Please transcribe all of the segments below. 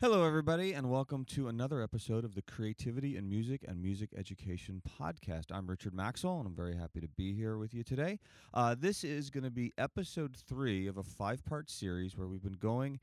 Hello, everybody, and welcome to another episode of the Creativity in Music and Music Education podcast. I'm Richard Maxwell, and I'm very happy to be here with you today. Uh, this is going to be episode three of a five part series where we've been going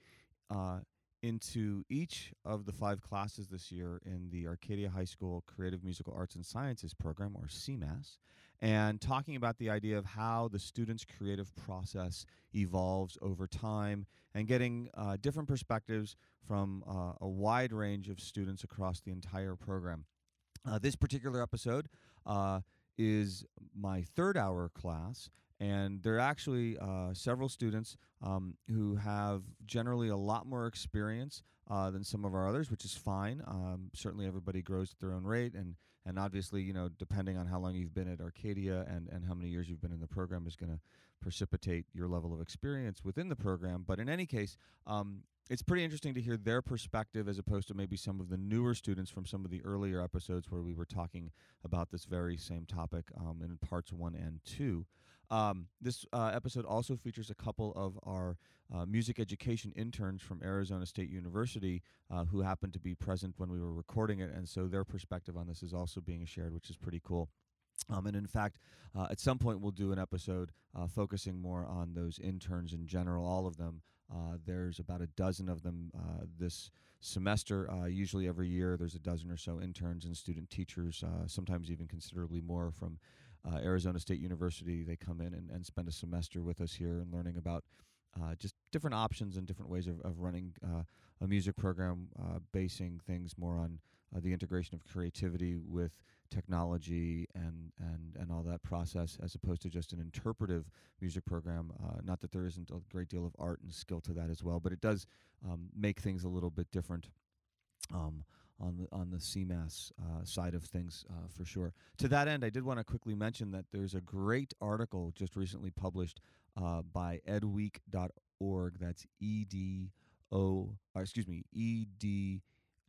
uh, into each of the five classes this year in the Arcadia High School Creative Musical Arts and Sciences program, or CMAS, and talking about the idea of how the student's creative process evolves over time and getting uh, different perspectives from uh, a wide range of students across the entire program. Uh, this particular episode uh, is my third hour class, and there are actually uh, several students um, who have generally a lot more experience uh, than some of our others, which is fine. Um, certainly, everybody grows at their own rate, and and obviously, you know, depending on how long you've been at Arcadia and and how many years you've been in the program is going to precipitate your level of experience within the program. But in any case, um, it's pretty interesting to hear their perspective as opposed to maybe some of the newer students from some of the earlier episodes where we were talking about this very same topic um, in parts one and two. Um, this uh, episode also features a couple of our uh, music education interns from Arizona State University uh, who happened to be present when we were recording it, and so their perspective on this is also being shared, which is pretty cool. Um, and in fact, uh, at some point, we'll do an episode uh, focusing more on those interns in general, all of them. Uh, there's about a dozen of them uh, this semester. Uh, usually, every year, there's a dozen or so interns and student teachers, uh, sometimes even considerably more from uh Arizona State University. They come in and, and spend a semester with us here and learning about Uh, just different options and different ways of, of running uh, a music program, uh, basing things more on the integration of creativity with technology and and and all that process as opposed to just an interpretive music program uh, not that there isn't a great deal of art and skill to that as well but it does um, make things a little bit different um, on the on the CMAS uh, side of things uh, for sure. To that end, I did want to quickly mention that there's a great article just recently published uh, by edweek.org. That's E D O, uh, excuse me, E D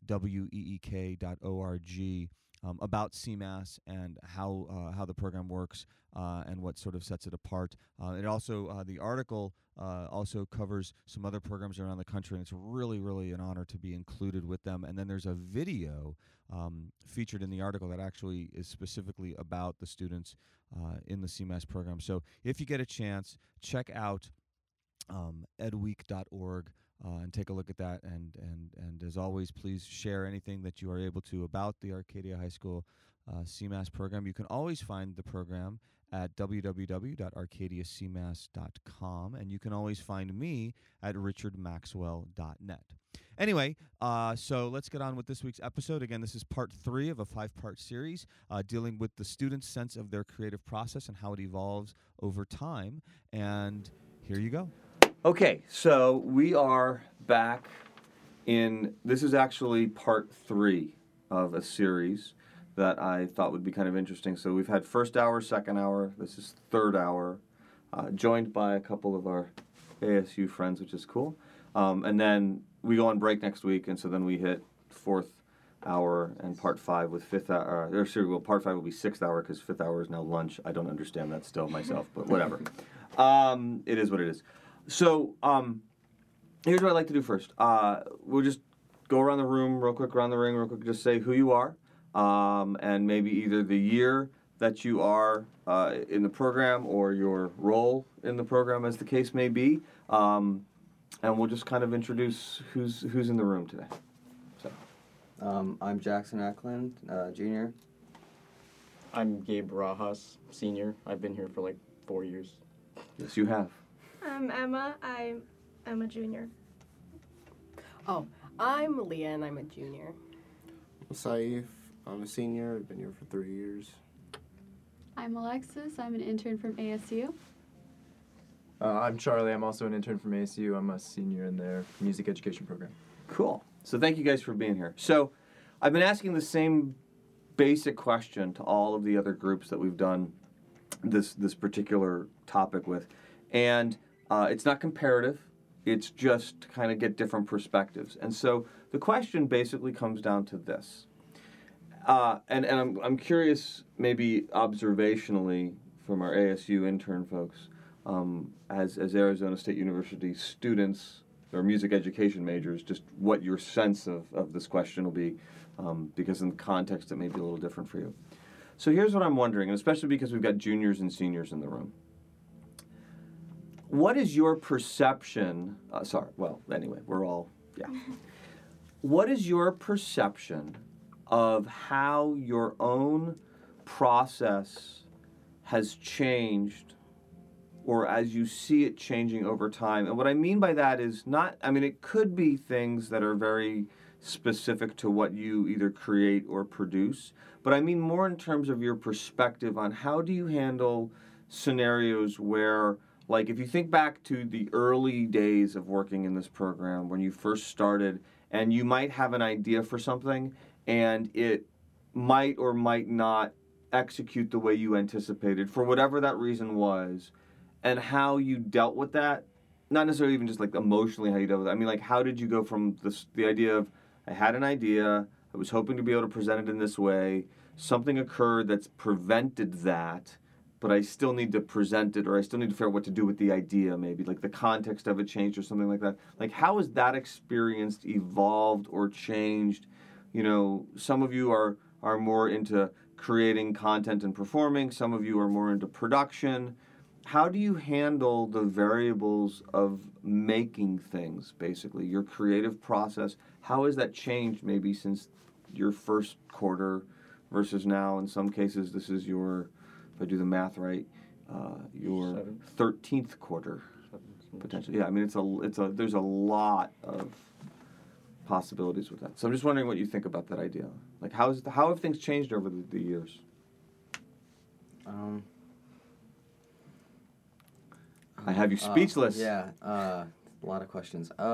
W E E K dot O R G um, about CMAS and how uh, how the program works uh, and what sort of sets it apart. Uh, it also uh, the article uh, also covers some other programs around the country, and it's really really an honor to be included with them. And then there's a video um, featured in the article that actually is specifically about the students uh, in the CMAS program. So if you get a chance, check out um, edweek.org uh, and take a look at that. And, and, and as always, please share anything that you are able to about the Arcadia High School uh, CMAS program. You can always find the program at www.arcadiacmas.com, and you can always find me at richardmaxwell.net. Anyway, uh, so let's get on with this week's episode. Again, this is part three of a five part series uh, dealing with the student's sense of their creative process and how it evolves over time. And here you go. Okay, so we are back in. This is actually part three of a series that I thought would be kind of interesting. So we've had first hour, second hour. This is third hour, uh, joined by a couple of our ASU friends, which is cool. Um, and then we go on break next week, and so then we hit fourth hour and part five with fifth hour. Or sorry, well, part five will be sixth hour because fifth hour is now lunch. I don't understand that still myself, but whatever. Um, it is what it is. So, um, here's what I'd like to do first. Uh, we'll just go around the room real quick, around the ring real quick, just say who you are, um, and maybe either the year that you are uh, in the program or your role in the program, as the case may be. Um, and we'll just kind of introduce who's who's in the room today. So. Um, I'm Jackson Ackland, uh, junior. I'm Gabe Rajas, senior. I've been here for like four years. Yes, you have. I'm Emma. I'm I'm a junior. Oh, I'm Leah and I'm a junior. I'm Saif. I'm a senior. I've been here for three years. I'm Alexis. I'm an intern from ASU. Uh, I'm Charlie. I'm also an intern from ASU. I'm a senior in their music education program. Cool. So thank you guys for being here. So I've been asking the same basic question to all of the other groups that we've done this this particular topic with, and uh, it's not comparative. It's just to kind of get different perspectives. And so the question basically comes down to this. Uh, and and I'm, I'm curious, maybe observationally from our ASU intern folks, um, as, as Arizona State University students or music education majors, just what your sense of, of this question will be, um, because in context it may be a little different for you. So here's what I'm wondering, and especially because we've got juniors and seniors in the room. What is your perception? Uh, sorry, well, anyway, we're all, yeah. What is your perception of how your own process has changed or as you see it changing over time. And what I mean by that is not, I mean, it could be things that are very specific to what you either create or produce, but I mean more in terms of your perspective on how do you handle scenarios where, like, if you think back to the early days of working in this program when you first started, and you might have an idea for something, and it might or might not execute the way you anticipated for whatever that reason was and how you dealt with that not necessarily even just like emotionally how you dealt with it i mean like how did you go from this the idea of i had an idea i was hoping to be able to present it in this way something occurred that's prevented that but i still need to present it or i still need to figure out what to do with the idea maybe like the context of it changed or something like that. Like how has that experience evolved or changed? You know some of you are are more into creating content and performing. Some of you are more into production. How do you handle the variables of making things basically? Your creative process how has that changed maybe since your first quarter versus now? In some cases this is your if i do the math right uh, your Seventh. 13th quarter potentially yeah i mean it's a it's a there's a lot of possibilities with that so i'm just wondering what you think about that idea like how is how have things changed over the, the years Um, I have you uh, speechless. yeah, uh, a lot of questions. Oh.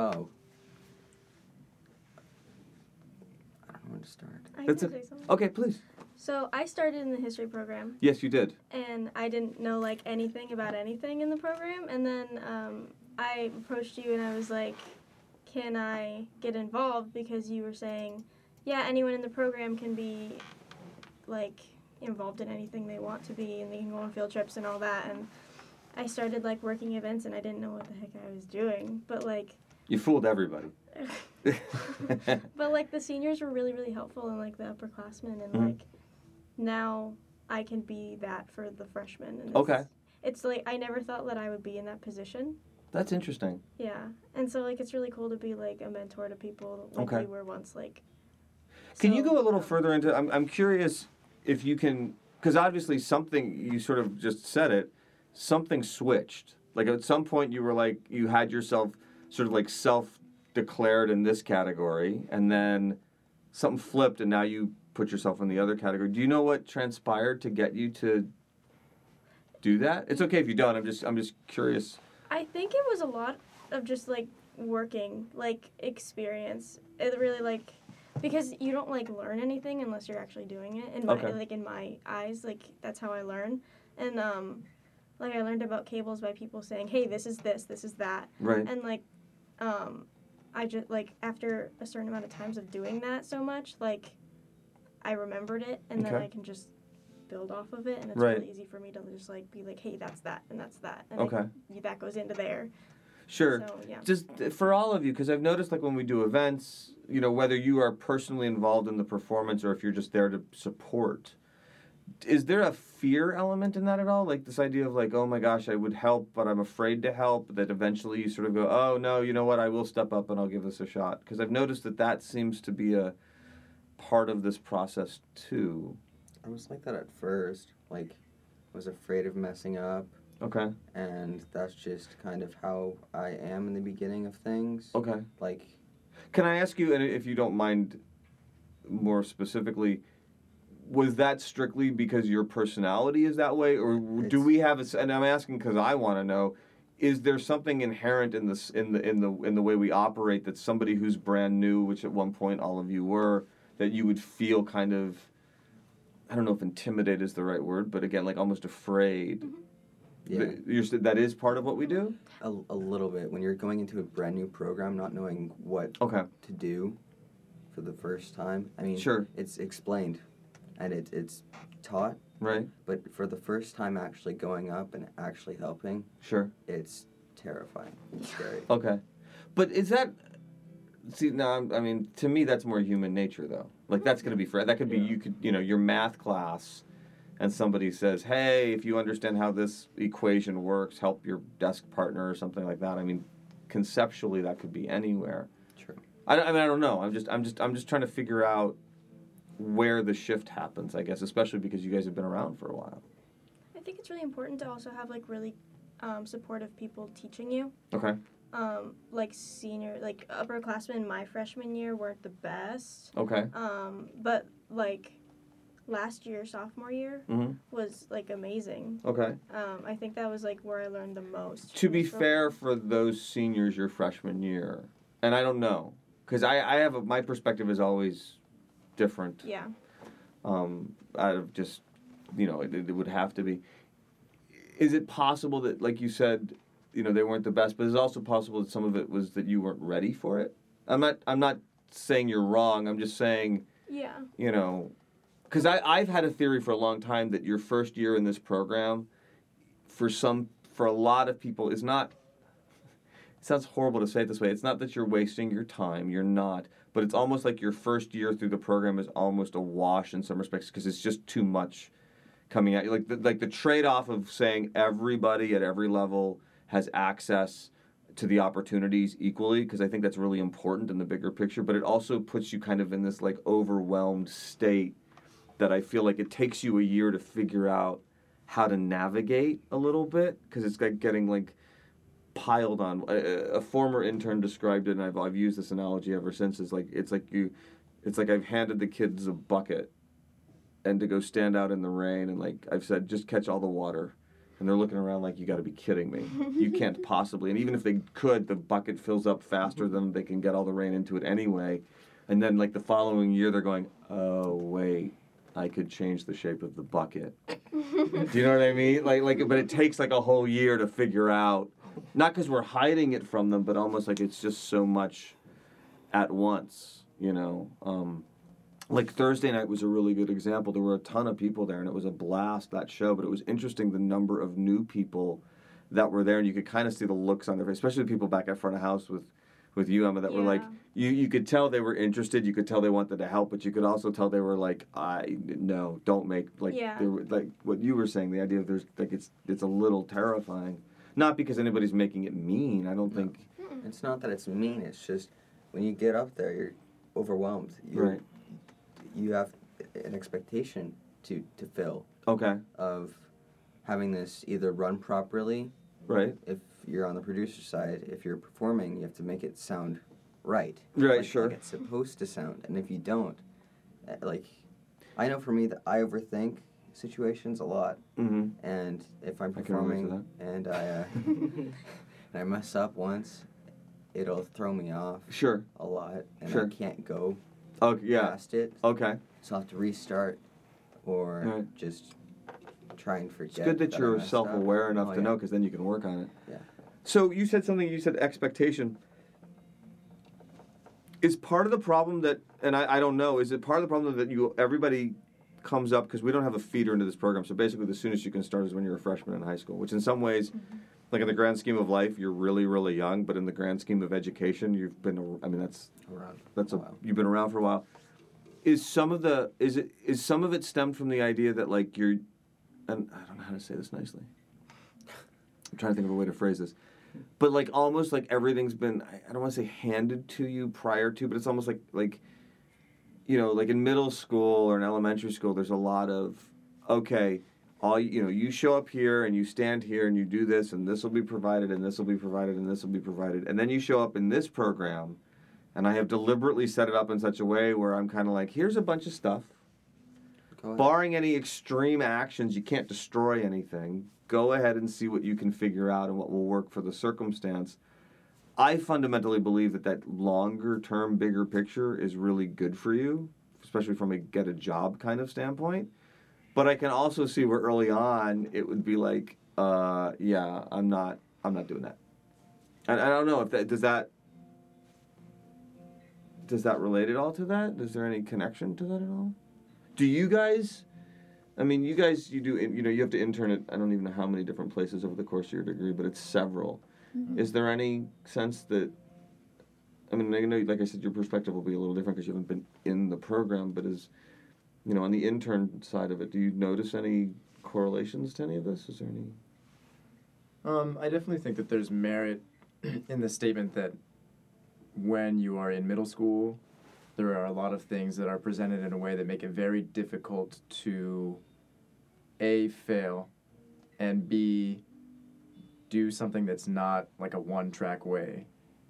I don't know where to start. I That's can a- say something. okay please So I started in the history program, yes you did and I didn't know like anything about anything in the program. And then um, I approached you, and I was like, "Can I get involved?" Because you were saying, "Yeah, anyone in the program can be like involved in anything they want to be, and they can go on field trips and all that." And I started like working events, and I didn't know what the heck I was doing, but like. you fooled everybody but like the seniors were really really helpful and like the upperclassmen and Mhm. like now I can be that for the freshmen and it's, Okay. it's like I never thought that I would be in that position that's interesting yeah and so like it's really cool to be like a mentor to people like Okay. we were once like Can you go a little um, further into? I'm, I'm curious if you can, because obviously something you sort of just said it, something switched. Like at some point you were like you had yourself sort of like self declared in this category, and then something flipped, and now you put yourself in the other category. Do you know what transpired to get you to do that? It's okay if you don't. I'm just I'm just curious. I think it was a lot of just like working, like experience. It really like because you don't like learn anything unless you're actually doing it. In my Okay. like in my eyes, like that's how I learn. And um like I learned about cables by people saying, "Hey, this is this, this is that." Right. And like um I just like after a certain amount of times of doing that so much, like I remembered it and then Okay. I can just build off of it and it's Right. really easy for me to just like be like, "Hey, that's that and that's that." And I Okay. that goes into there. Sure. So yeah. just uh, for all of you because i've noticed like when we do events you know whether you are personally involved in the performance or if you're just there to support is there a fear element in that at all like this idea of like oh my gosh i would help but i'm afraid to help that eventually you sort of go oh no you know what i will step up and i'll give this a shot because i've noticed that that seems to be a part of this process too I was like that at first. Like, I was afraid of messing up, okay and that's just kind of how I am in the beginning of things. okay Like, Can I ask you, and if you don't mind more specifically, was that strictly because your personality is that way, or do we have a? And I'm asking because I want to know: is there something inherent in this in the in the in the way we operate that somebody who's brand new, which at one point all of you were, that you would feel kind of, I don't know if intimidate is the right word, but again, like almost afraid. Mm-hmm. yeah, That, that is part of what we do. a, a little bit. When you're going into a brand new program, not knowing what Okay, to do for the first time. I mean, sure, it's explained, and it, it's taught, right, but for the first time actually going up and actually helping, sure. it's terrifying. It's scary. Okay. But is that see now? I'm- I mean, to me, that's more human nature, though. Like that's gonna be fair. That could be Yeah. you could you know your math class, and somebody says, "Hey, if you understand how this equation works, help your desk partner or something like that." I mean, conceptually, that could be anywhere. True. I, I mean, I don't know. I'm just I'm just I'm just trying to figure out where the shift happens. I guess, especially because you guys have been around for a while. I think it's really important to also have like really um, supportive people teaching you. Okay. Um, like senior, like upperclassmen my freshman year weren't the best. Okay. Um, but like last year, sophomore year Mhm. was like amazing. Okay. Um, I think that was like where I learned the most. To be fair, for those seniors your freshman year, and I don't know, because I, I have a, my perspective is always different. Yeah. Um, out of just, you know, it, it would have to be. Is it possible that, like you said, you know, they weren't the best, but it's also possible that some of it was that you weren't ready for it. I'm not. I'm not saying you're wrong. I'm just saying, Yeah. You know, because I I've had a theory for a long time that your first year in this program, for some for a lot of people, is not. It sounds horrible to say it this way. It's not that you're wasting your time. You're not. But it's almost like your first year through the program is almost a wash in some respects because it's just too much coming at you. Like the, like the trade off of saying everybody at every level has access to the opportunities equally because I think that's really important in the bigger picture. But it also puts you kind of in this like overwhelmed state that I feel like it takes you a year to figure out how to navigate a little bit because it's like getting like piled on. A, a former intern described it, and I've I've used this analogy ever since. Is like it's like you, it's like I've handed the kids a bucket, and to go stand out in the rain, and like I've said, just catch all the water. And they're looking around like, you got to be kidding me. You can't possibly. And even if they could, the bucket fills up faster than they can get all the rain into it anyway. And then, like, the following year, they're going, oh, wait, I could change the shape of the bucket. Do you know what I mean? Like, like, but it takes like a whole year to figure out. Not because we're hiding it from them, but almost like it's just so much at once. You know, um, like Thursday night was a really good example. There were a ton of people there, and it was a blast that show. But it was interesting the number of new people that were there, and you could kind of see the looks on their face, especially the people back at front of house with with you, Emma, that were like you you could tell they were interested. You could tell they wanted to help, but you could also tell they were like, I no, don't make like Yeah. they were, like what you were saying. The idea of there's like it's it's a little terrifying, not because anybody's making it mean. I don't think It's not that it's mean. It's just when you get up there, you're overwhelmed. You're, right. You have an expectation to to fill Okay, of having this either run properly. right, If you're on the producer side, if you're performing, you have to make it sound right. right, like, sure. Like it's supposed to sound, and if you don't, uh, like, I know for me that I overthink situations a lot, Mm-hmm. and if I'm I can performing and I uh, and I mess up once, it'll throw me off Sure. a lot, and Sure. I can't go Okay. Yeah. past it. Okay. So I'll have to restart, or Right. just try and forget. It's good that I you're self-aware up. enough Oh, to yeah. know, because then you can work on it. Yeah. So you said something. You said expectation. Is part of the problem that, and I, I don't know, is it part of the problem that you everybody comes up because we don't have a feeder into this program. So basically, the soonest you can start is when you're a freshman in high school, which in some ways, mm-hmm. Like in the mm-hmm. grand scheme of life, you're really really young. But in the grand scheme of education, you've been. I mean, that's Around. that's a Wow. you've been around for a while. Is some of the is it is some of it stemmed from the idea that like you're, and I don't know how to say this nicely. I'm trying to think of a way to phrase this, but like almost like everything's been I, I don't want to say handed to you prior to, but it's almost like like, you know, like in middle school or in elementary school, there's a lot of okay. All you know, you show up here and you stand here and you do this and this will be provided and this will be provided and this will be provided and then you show up in this program, and I have deliberately set it up in such a way where I'm kind of like, here's a bunch of stuff. Barring any extreme actions, you can't destroy anything. Go ahead and see what you can figure out and what will work for the circumstance. I fundamentally believe that that longer term, bigger picture is really good for you, especially from a get a job kind of standpoint. But I can also see where early on it would be like, uh, yeah, I'm not, I'm not doing that. And I don't know if that does that does that relate at all to that? Is there any connection to that at all? Do you guys? I mean, you guys, you do. You know, you have to intern at I don't even know how many different places over the course of your degree, but it's several. Is there any sense that I mean, I know, like I said, your perspective will be a little different because you haven't been in the program. But as you know, on the intern side of it, do you notice any correlations to any of this? Is there any? Um, I definitely think that there's merit in the statement that when you are in middle school, there are a lot of things that are presented in a way that make it very difficult to a fail and b do something that's not like a one track way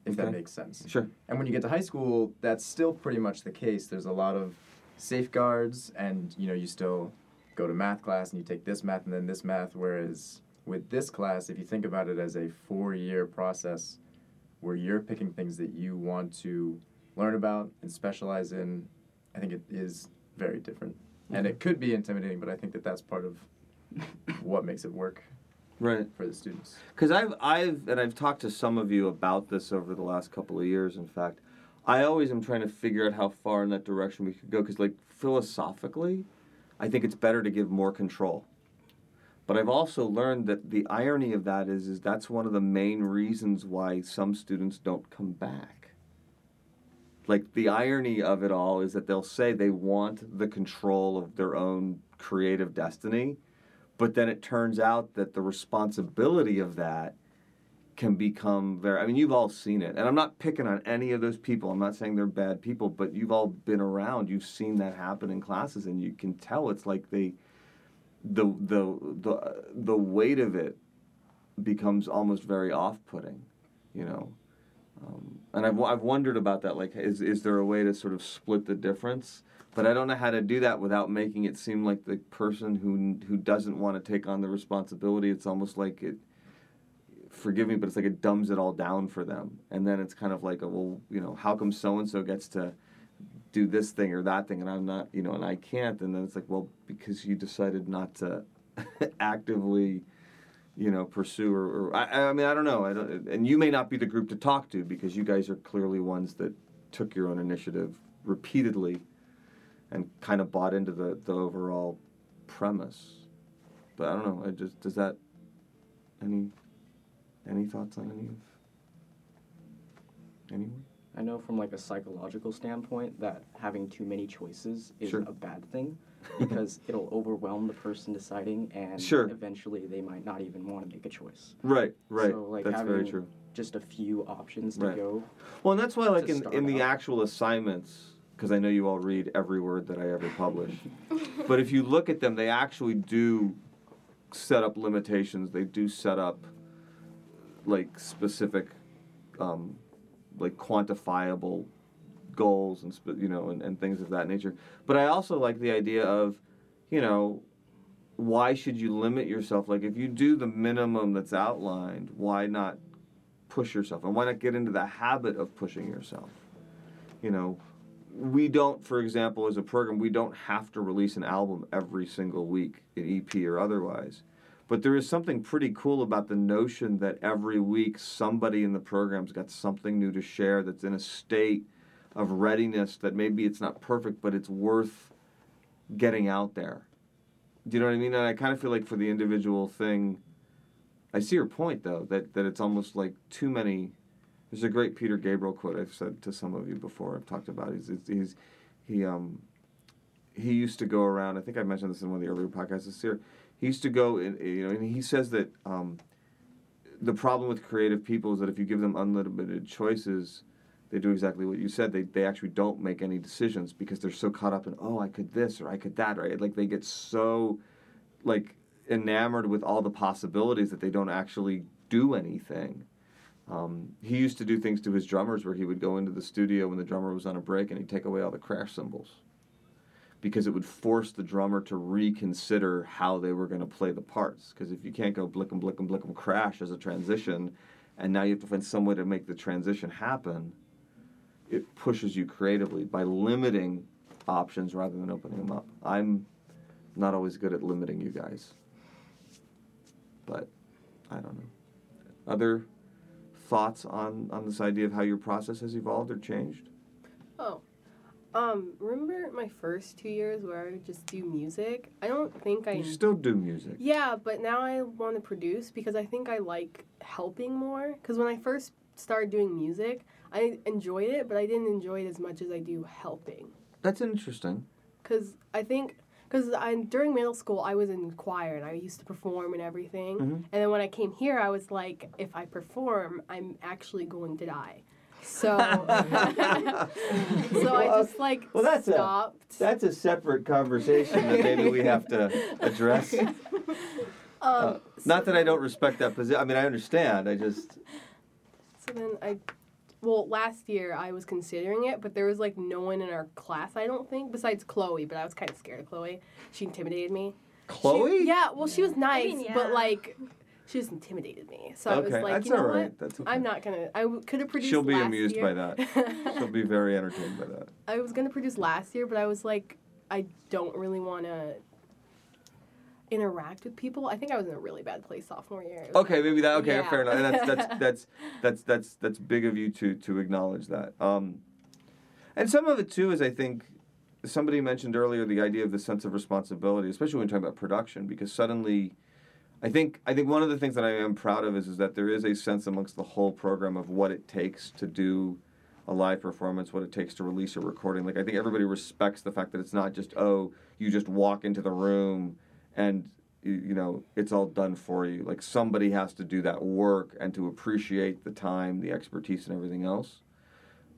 if that makes sense Sure. and when you get to high school that's still pretty much the case there's a lot of safeguards and you know you still go to math class and you take this math and then this math whereas with this class if you think about it as a four year process where you're picking things that you want to learn about and specialize in i think it is very different and it could be intimidating but i think that that's part of what makes it work Right. for the students Because I've I've and I've talked to some of you about this over the last couple of years. In fact, I always am trying to figure out how far in that direction we could go. Because like philosophically, I think it's better to give more control. But I've also learned that the irony of that is is that's one of the main reasons why some students don't come back. Like the irony of it all is that they'll say they want the control of their own creative destiny, but then it turns out that the responsibility of that can become very i mean you've all seen it and i'm not picking on any of those people i'm not saying they're bad people but you've all been around you've seen that happen in classes and you can tell it's like they the the the the weight of it becomes almost very off-putting you know um, and I've, I've wondered about that like is, is there a way to sort of split the difference but I don't know how to do that without making it seem like the person who who doesn't want to take on the responsibility. It's almost like it. Forgive me, but it's like it dumbs it all down for them, and then it's kind of like, a, well, you know, how come so and so gets to do this thing or that thing, and I'm not, you know, and I can't, and then it's like, well, because you decided not to actively, you know, pursue or, or I, I mean, I don't know, I don't, and you may not be the group to talk to because you guys are clearly ones that took your own initiative repeatedly and kind of bought into the, the overall premise. But I don't know. I just does that any any thoughts on any of anyone? I know from like a psychological standpoint that having too many choices is Sure. a bad thing because it'll overwhelm the person deciding and Sure. eventually they might not even want to make a choice. Right, right. So, like, That's very true. Just a few options to Right. go. Well, and that's why, like in, in the out. actual assignments, because I know you all read every word that I ever publish. but if you look at them, they actually do set up limitations. They do set up like specific, um, like quantifiable goals and you know and, and things of that nature. But I also like the idea of, you know, why should you limit yourself? Like if you do the minimum that's outlined, why not push yourself and why not get into the habit of pushing yourself? You know, we don't, for example, as a program, we don't have to release an album every single week, an EP or otherwise. But there is something pretty cool about the notion that every week somebody in the program's got something new to share that's in a state of readiness that maybe it's not perfect, but it's worth getting out there. Do you know what I mean? And I kind of feel like for the individual thing, I see your point though that that it's almost like too many. There's a great Peter Gabriel quote I've said to some of you before. I've talked about. He's he's, he um he used to go around. I think I mentioned this in one of the earlier podcasts this year. He used to go, in, you know, and he says that um, the problem with creative people is that if you give them unlimited choices, they do exactly what you said. They they actually don't make any decisions because they're so caught up in oh I could this or I could that right. Like they get so like enamored with all the possibilities that they don't actually do anything. Um, he used to do things to his drummers where he would go into the studio when the drummer was on a break and he'd take away all the crash cymbals because it would force the drummer to reconsider how they were going to play the parts. Because if you can't go blick blickum blickum blickum crash as a transition, and now you have to find some way to make the transition happen, it pushes you creatively by limiting options rather than opening them up. I'm not always good at limiting you guys, but I don't know. Other thoughts on on this idea of how your process has evolved or changed? Oh. Um, remember my first two years where I would just do music? I don't think I You still do music. Yeah, but now I want to produce because I think I like helping more. Because when I first started doing music, I enjoyed it, but I didn't enjoy it as much as I do helping. That's interesting. Cause I think, cause I during middle school I was in choir and I used to perform and everything. Mhm. And then when I came here, I was like, if I perform, I'm actually going to die. So, so I just like Well, that's a- stopped. That's a separate conversation that maybe we have to address. um, Uh, not that I don't respect that position. I mean, I understand. I just So then I, well, last year I was considering it, but there was like no one in our class, I don't think, besides Chloe. But I was kind of scared of Chloe. She intimidated me. She- Chloe. yeah, well, she was nice, mean, but like, she just intimidated me. So I was like, that's you know all right. what? That's okay. I'm not gonna. I w- could have produced. She'll be amused year. by that. She'll be very entertained by that. I was gonna produce last year, but I was like, I don't really want to interact with people. I think I was in a really bad place sophomore year. Okay, maybe that. Okay, Yeah. fair enough. And that's that's that's that's that's that's big of you to to acknowledge that. Um, and some of it too is I think somebody mentioned earlier the idea of the sense of responsibility, especially when talking about production, because suddenly. I think I think one of the things that I am proud of is, is that there is a sense amongst the whole program of what it takes to do a live performance, what it takes to release a recording. Like I think everybody respects the fact that it's not just oh you just walk into the room and you, know it's all done for you. Like somebody has to do that work and to appreciate the time, the expertise, and everything else.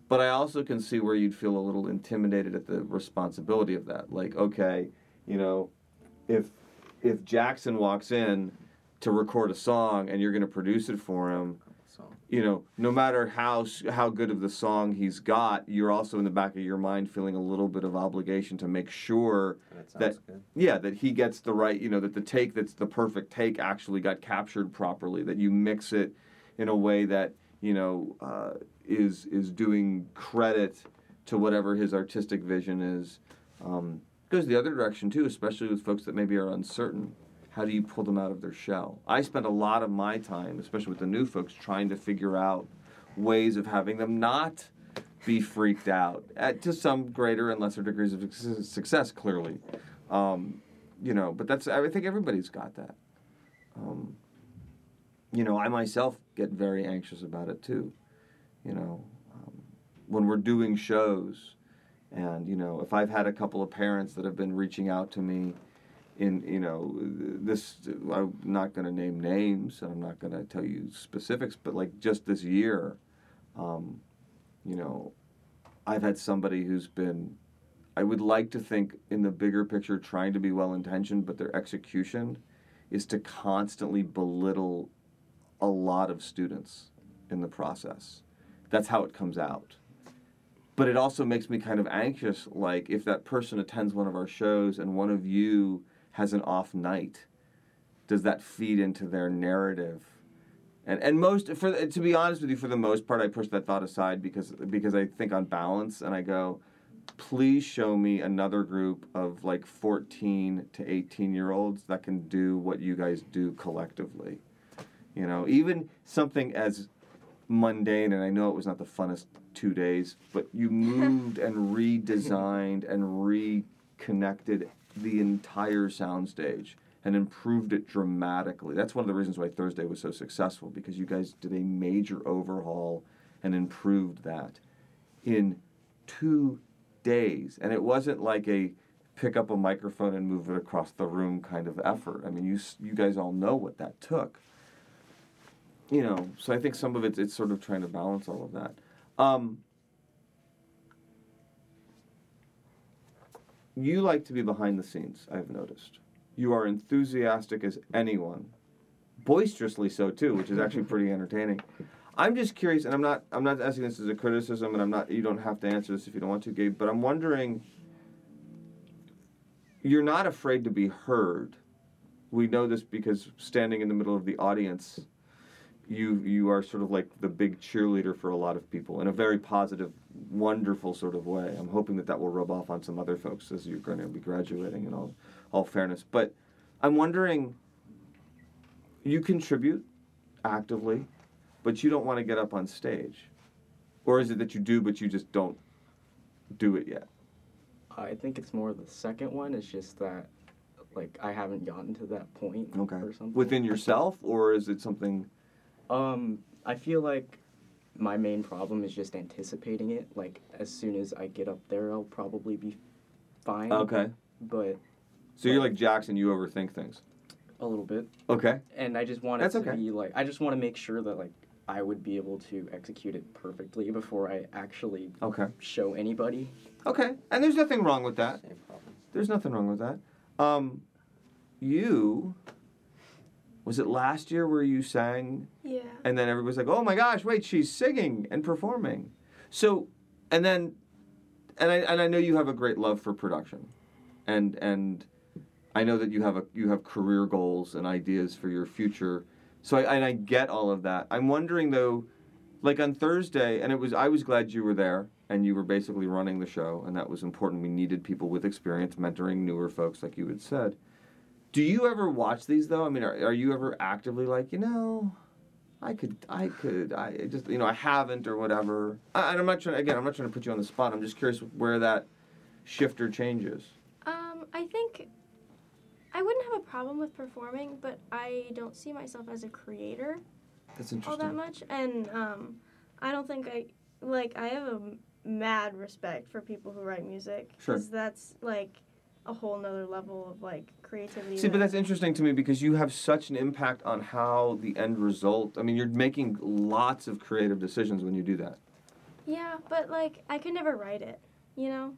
But I also can see where you'd feel a little intimidated at the responsibility of that. Like okay, you know, if if Jackson walks in to record a song and you're going to produce it for him, you know, no matter how how good of the song he's got, you're also in the back of your mind feeling a little bit of obligation to make sure, that good. yeah, that he gets the right, you know, that the take that's the perfect take actually got captured properly, that you mix it in a way that you know uh, is is doing credit to whatever his artistic vision is. Um, goes the other direction too, especially with folks that maybe are uncertain. How do you pull them out of their shell? I spend a lot of my time, especially with the new folks, trying to figure out ways of having them not be freaked out at, to some greater and lesser degrees of success, clearly. Um, you know, but that's, I think everybody's got that. Um, you know, I myself get very anxious about it too. You know, um, when we're doing shows, and you know, if I've had a couple of parents that have been reaching out to me, in you know, this I'm not going to name names and I'm not going to tell you specifics, but like just this year, um, you know, I've had somebody who's been. I would like to think in the bigger picture, trying to be well intentioned, but their execution is to constantly belittle a lot of students in the process. That's how it comes out. But it also makes me kind of anxious like if that person attends one of our shows and one of you has an off night, does that feed into their narrative? And and most for to be honest with you for the most part I push that thought aside because because I think on balance and I go please show me another group of like 14 to 18 year olds that can do what you guys do collectively. You know, even something as mundane, and I know it was not the funnest two days, but you moved and redesigned and reconnected the entire soundstage and improved it dramatically. That's one of the reasons why Thursday was so successful because you guys did a major overhaul and improved that in two days. And it wasn't like a pick up a microphone and move it across the room kind of effort. I mean, you you guys all know what that took. You know, so I think some of it it's sort of trying to balance all of that. Um, you like to be behind the scenes, I've noticed. You are enthusiastic as anyone. Boisterously so too, which is actually pretty entertaining. I'm just curious, and I'm not I'm not asking this as a criticism, and I'm not you don't have to answer this if you don't want to, Gabe, but I'm wondering you're not afraid to be heard. We know this because standing in the middle of the audience, you you are sort of like the big cheerleader for a lot of people in a very positive, wonderful sort of way. I'm hoping that that will rub off on some other folks as you're going to be graduating in all all fairness. But I'm wondering you contribute actively, but you don't want to get up on stage. Or is it that you do but you just don't do it yet? I think it's more the second one. It's just that, like, I haven't gotten to that point Okay. or something. Within yourself or is it something Um, I feel like my main problem is just anticipating it. Like as soon as I get up there, I'll probably be fine. Okay. But So you're like Jackson. You overthink things. a little bit, Okay. and I just want it That's to okay. be like I just want to make sure that like I would be able to execute it perfectly before I actually Okay. show anybody. Okay. And there's nothing wrong with that. Same problem. There's nothing wrong with that. Um, you. Was it last year where you sang Yeah. and then everybody's like, "Oh my gosh, wait, she's singing and performing." So, and then, and I and I know you have a great love for production, and and I know that you have a you have career goals and ideas for your future. So I and I get all of that. I'm wondering though, like on Thursday, and it was I was glad you were there and you were basically running the show, and that was important. We needed people with experience mentoring newer folks, like you had said. Do you ever watch these though? I mean, are, are you ever actively like, you know, I could, I could, I just, you know, I haven't or whatever. I, and I'm not trying. Again, I'm not trying to put you on the spot. I'm just curious where that shifter changes. Um, I think I wouldn't have a problem with performing, but I don't see myself as a creator That's interesting. all that much, and um, I don't think I like. I have a mad respect for people who write music Sure. that's like a whole nother level of like creativity. See, but that's interesting to me because you have such an impact on how the end result. I mean, you're making lots of creative decisions when you do that. Yeah, but like I could never write it, you know?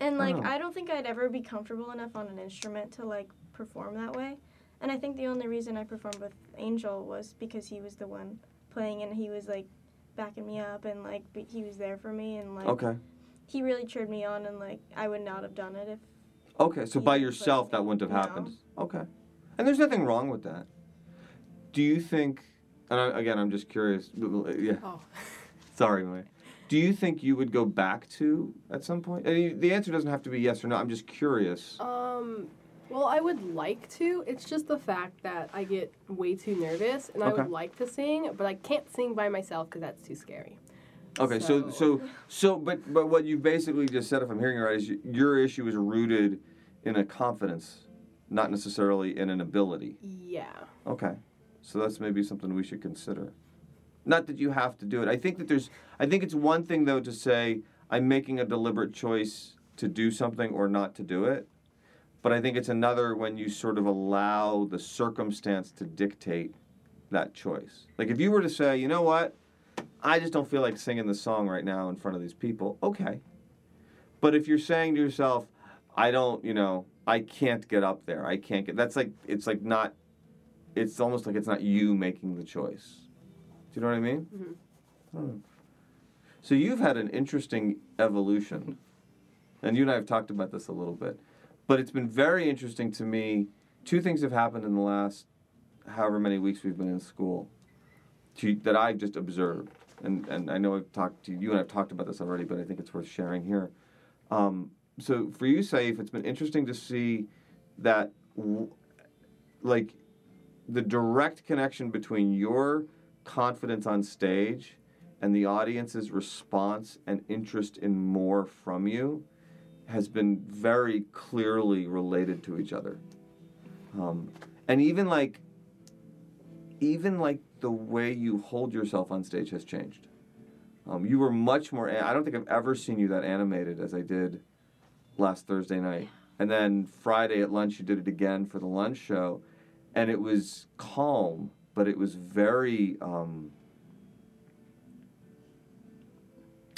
And like Oh. I don't think I'd ever be comfortable enough on an instrument to like perform that way. And I think the only reason I performed with Angel was because he was the one playing and he was like backing me up and like he was there for me and like Okay. he really cheered me on and like I would not have done it if Okay, so by yourself that wouldn't have happened. Okay, and there's nothing wrong with that. Do you think? And I, again, I'm just curious. Yeah, Oh. sorry, May. Do you think you would go back to at some point? I mean, the answer doesn't have to be yes or no. I'm just curious. Um, well, I would like to. It's just the fact that I get way too nervous, and I Okay. would like to sing, but I can't sing by myself because that's too scary. Okay, so So- so so, but but what you basically just said, if I'm hearing you right, is y- your issue is rooted in a confidence, not necessarily in an ability. Yeah. Okay, so that's maybe something we should consider. Not that you have to do it. I think that there's. I think it's one thing though to say I'm making a deliberate choice to do something or not to do it, but I think it's another when you sort of allow the circumstance to dictate that choice. Like if you were to say, you know what, I just don't feel like singing the song right now in front of these people. Okay, but if you're saying to yourself, I don't, you know, I can't get up there. I can't get. That's like it's like not it's almost like it's not you making the choice. Do you know what I mean? Mhm. Hmm. So you've had an interesting evolution, and you and I have talked about this a little bit, but it's been very interesting to me. Two things have happened in the last however many weeks we've been in school to, that I've just observed, and and I know I've talked to you and I've talked about this already, but I think it's worth sharing here. Um, so for you, Saif, it's been interesting to see that, like, the direct connection between your confidence on stage and the audience's response and interest in more from you has been very clearly related to each other. Um, and even like, even like the way you hold yourself on stage has changed. Um, you were much more. I don't think I've ever seen you that animated as I did last Thursday night. And then Friday at lunch, you did it again for the lunch show, and it was calm, but it was very. Um,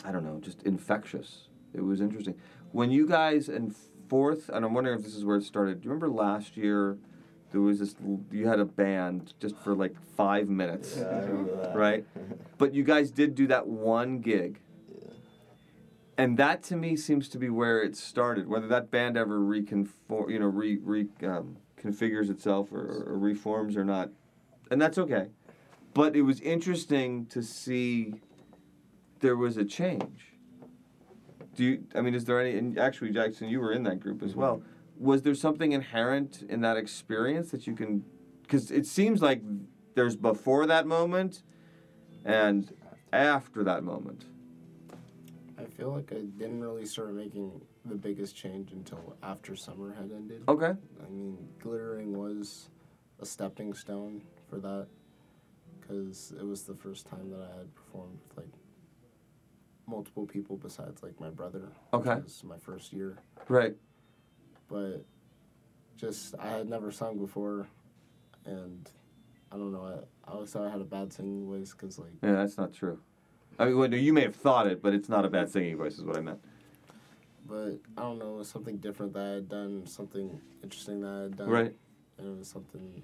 I don't know, just infectious. It was interesting. When you guys in fourth, and I'm wondering if this is where it started. Do you remember last year? There was this you had a band just for like five minutes, Yeah, I that. right? But you guys did do that one gig. And that to me seems to be where it started. Whether that band ever reconform, you know, re, re um, configures itself or, or reforms or not, and that's okay. But it was interesting to see there was a change. Do you? I mean, is there any? And actually, Jackson, you were in that group as well. Was there something inherent in that experience that you can? Because it seems like there's before that moment, and after that moment. I feel like I didn't really start making the biggest change until after summer had ended. Okay. I mean, glittering was a stepping stone for that because it was the first time that I had performed with like multiple people besides like my brother. Okay. Which was my first year, Right. but just I had never sung before, and I don't know. I, I always thought I had a bad singing voice because like Yeah, that's not true. I mean, well, you may have thought it, but it's not a bad singing voice, is what I meant. but I don't know, it was something different that I had done, something interesting that I had done. Right. And it was something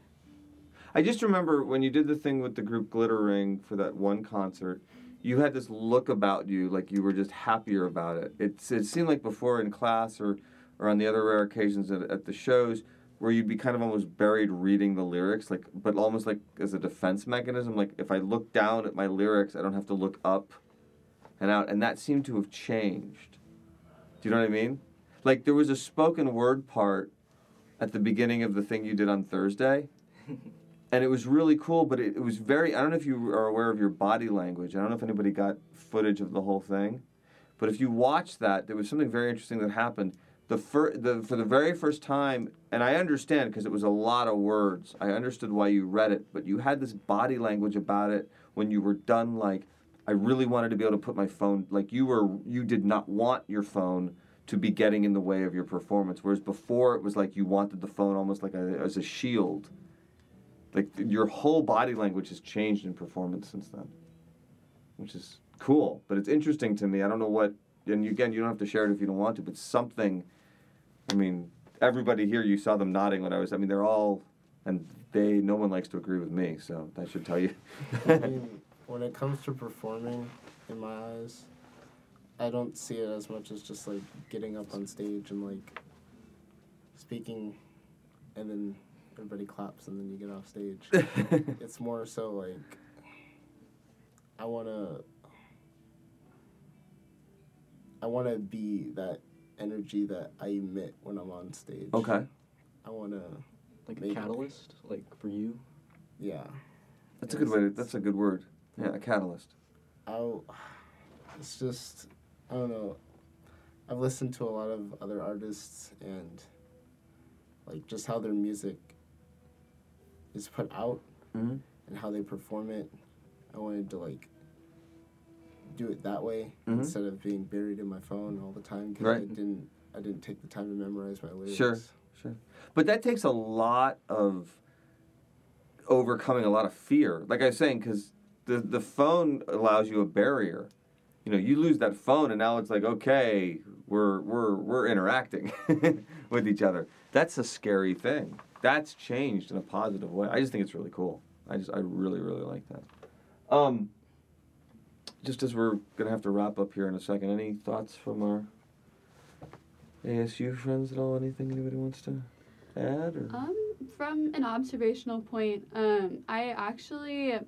I just remember when you did the thing with the group Glitter Ring for that one concert, you had this look about you like you were just happier about it. It's, it seemed like before in class or, or on the other rare occasions at, at the shows where you'd be kind of almost buried reading the lyrics, like but almost like as a defense mechanism. Like if I look down at my lyrics, I don't have to look up and out, and that seemed to have changed. Do you know what I mean? Like there was a spoken word part at the beginning of the thing you did on Thursday and it was really cool but it, it was very i don't know if you are aware of your body language i don't know if anybody got footage of the whole thing but if you watch that there was something very interesting that happened the, fir- the for the very first time and i understand because it was a lot of words. I understood why you read it but you had this body language about it when you were done like i really wanted to be able to put my phone like you were you did not want your phone to be getting in the way of your performance whereas before it was like you wanted the phone almost like a, as a shield. Like your whole body language has changed in performance since then which is cool but it's interesting to me. I don't know what and you, again you don't have to share it if you don't want to but something i mean everybody here you saw them nodding when i was i mean they're all and they no one likes to agree with me so that should tell you I mean, when it comes to performing, in my eyes, I don't see it as much as just like getting up on stage and like speaking, and then everybody claps and then you get off stage. it's more so like I wanna. I want to be that energy that I emit when I'm on stage. okay I want to, Like Maybe. a catalyst, like for you. yeah. that's a good way to, that's a good word yeah a catalyst I'll, it's just I don't know. I've listened to a lot of other artists and like just how their music is put out mm-hmm. and how they perform it. I wanted to like do it that way Mhm. instead of being buried in my phone all the time because Right. I didn't I didn't take the time to memorize my lyrics. Sure. But that takes a lot of overcoming a lot of fear. Like I was saying, because the the phone allows you a barrier. You know, you lose that phone, and now it's like, okay, we're we're we're interacting with each other. That's a scary thing. That's changed in a positive way. I just think it's really cool. I just I really really like that. Um. Just as we're gonna have to wrap up here in a second, any thoughts from our ASU friends at all? Anything anybody wants to add? Or? Um, from an observational point, um, I actually,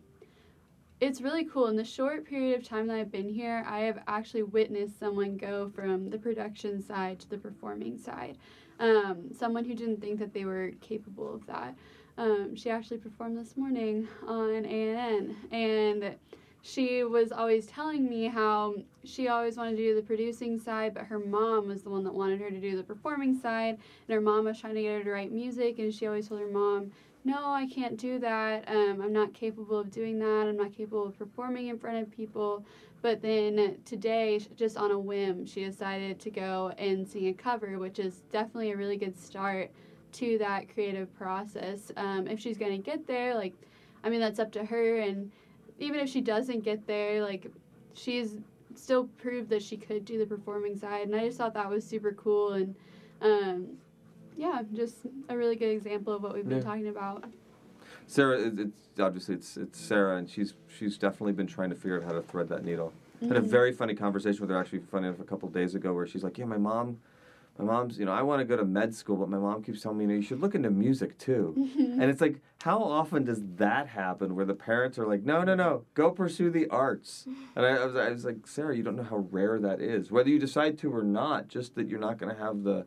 it's really cool. In the short period of time that I've been here, I have actually witnessed someone go from the production side to the performing side. Um, someone who didn't think that they were capable of that. Um, she actually performed this morning on ANN, and she was always telling me how she always wanted to do the producing side, but her mom was the one that wanted her to do the performing side and her mom was trying to get her to write music and she always told her mom no i can't do that. Um, i'm not capable of doing that. I'm not capable of performing in front of people. But then today just on a whim she decided to go and sing a cover which is definitely a really good start to that creative process. Um, if she's to get there like i mean that's up to her and even if she doesn't get there like she's still proved that she could do the performing side and i just thought that was super cool and um, yeah, just a really good example of what we've been Yeah. talking about. Sarah, it's obviously it's it's Sarah, and she's she's definitely been trying to figure out how to thread that needle. Had a Mhm. very funny conversation with her actually, funny enough, a couple days ago, where she's like, "Yeah, my mom, my mom's, you know, I want to go to med school, but my mom keeps telling me, you know, you should look into music too." Mm-hmm. and it's like, how often does that happen, where the parents are like, "No, no, no, go pursue the arts," and I, I was I was like, Sarah, you don't know how rare that is, whether you decide to or not. Just that you're not going to have the,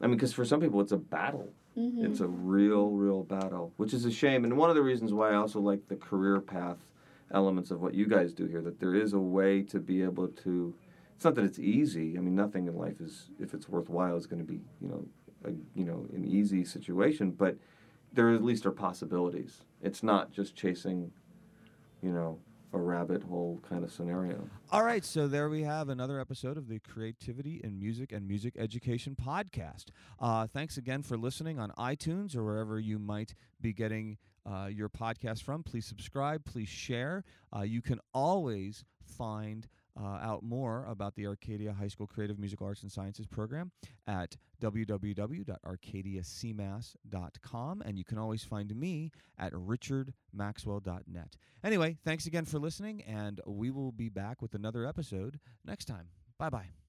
I mean, because for some people it's a battle. Mhm. It's a real, real battle, which is a shame. And one of the reasons why I also like the career path elements of what you guys do here, that there is a way to be able to. It's not that it's easy. I mean, nothing in life is, if it's worthwhile, is going to be, you know, a, you know, an easy situation. But there at least are possibilities. It's not just chasing you know, a rabbit hole kind of scenario. All right, so there we have another episode of the Creativity in Music and Music Education podcast. Uh, thanks again for listening on iTunes or wherever you might be getting uh, your podcast from. Please subscribe, please share. Uh, you can always find uh, out more about the Arcadia High School Creative Musical Arts and Sciences program at www.arcadiacmass.com. And you can always find me at richardmaxwell.net. Anyway, thanks again for listening, and we will be back with another episode next time. Bye bye.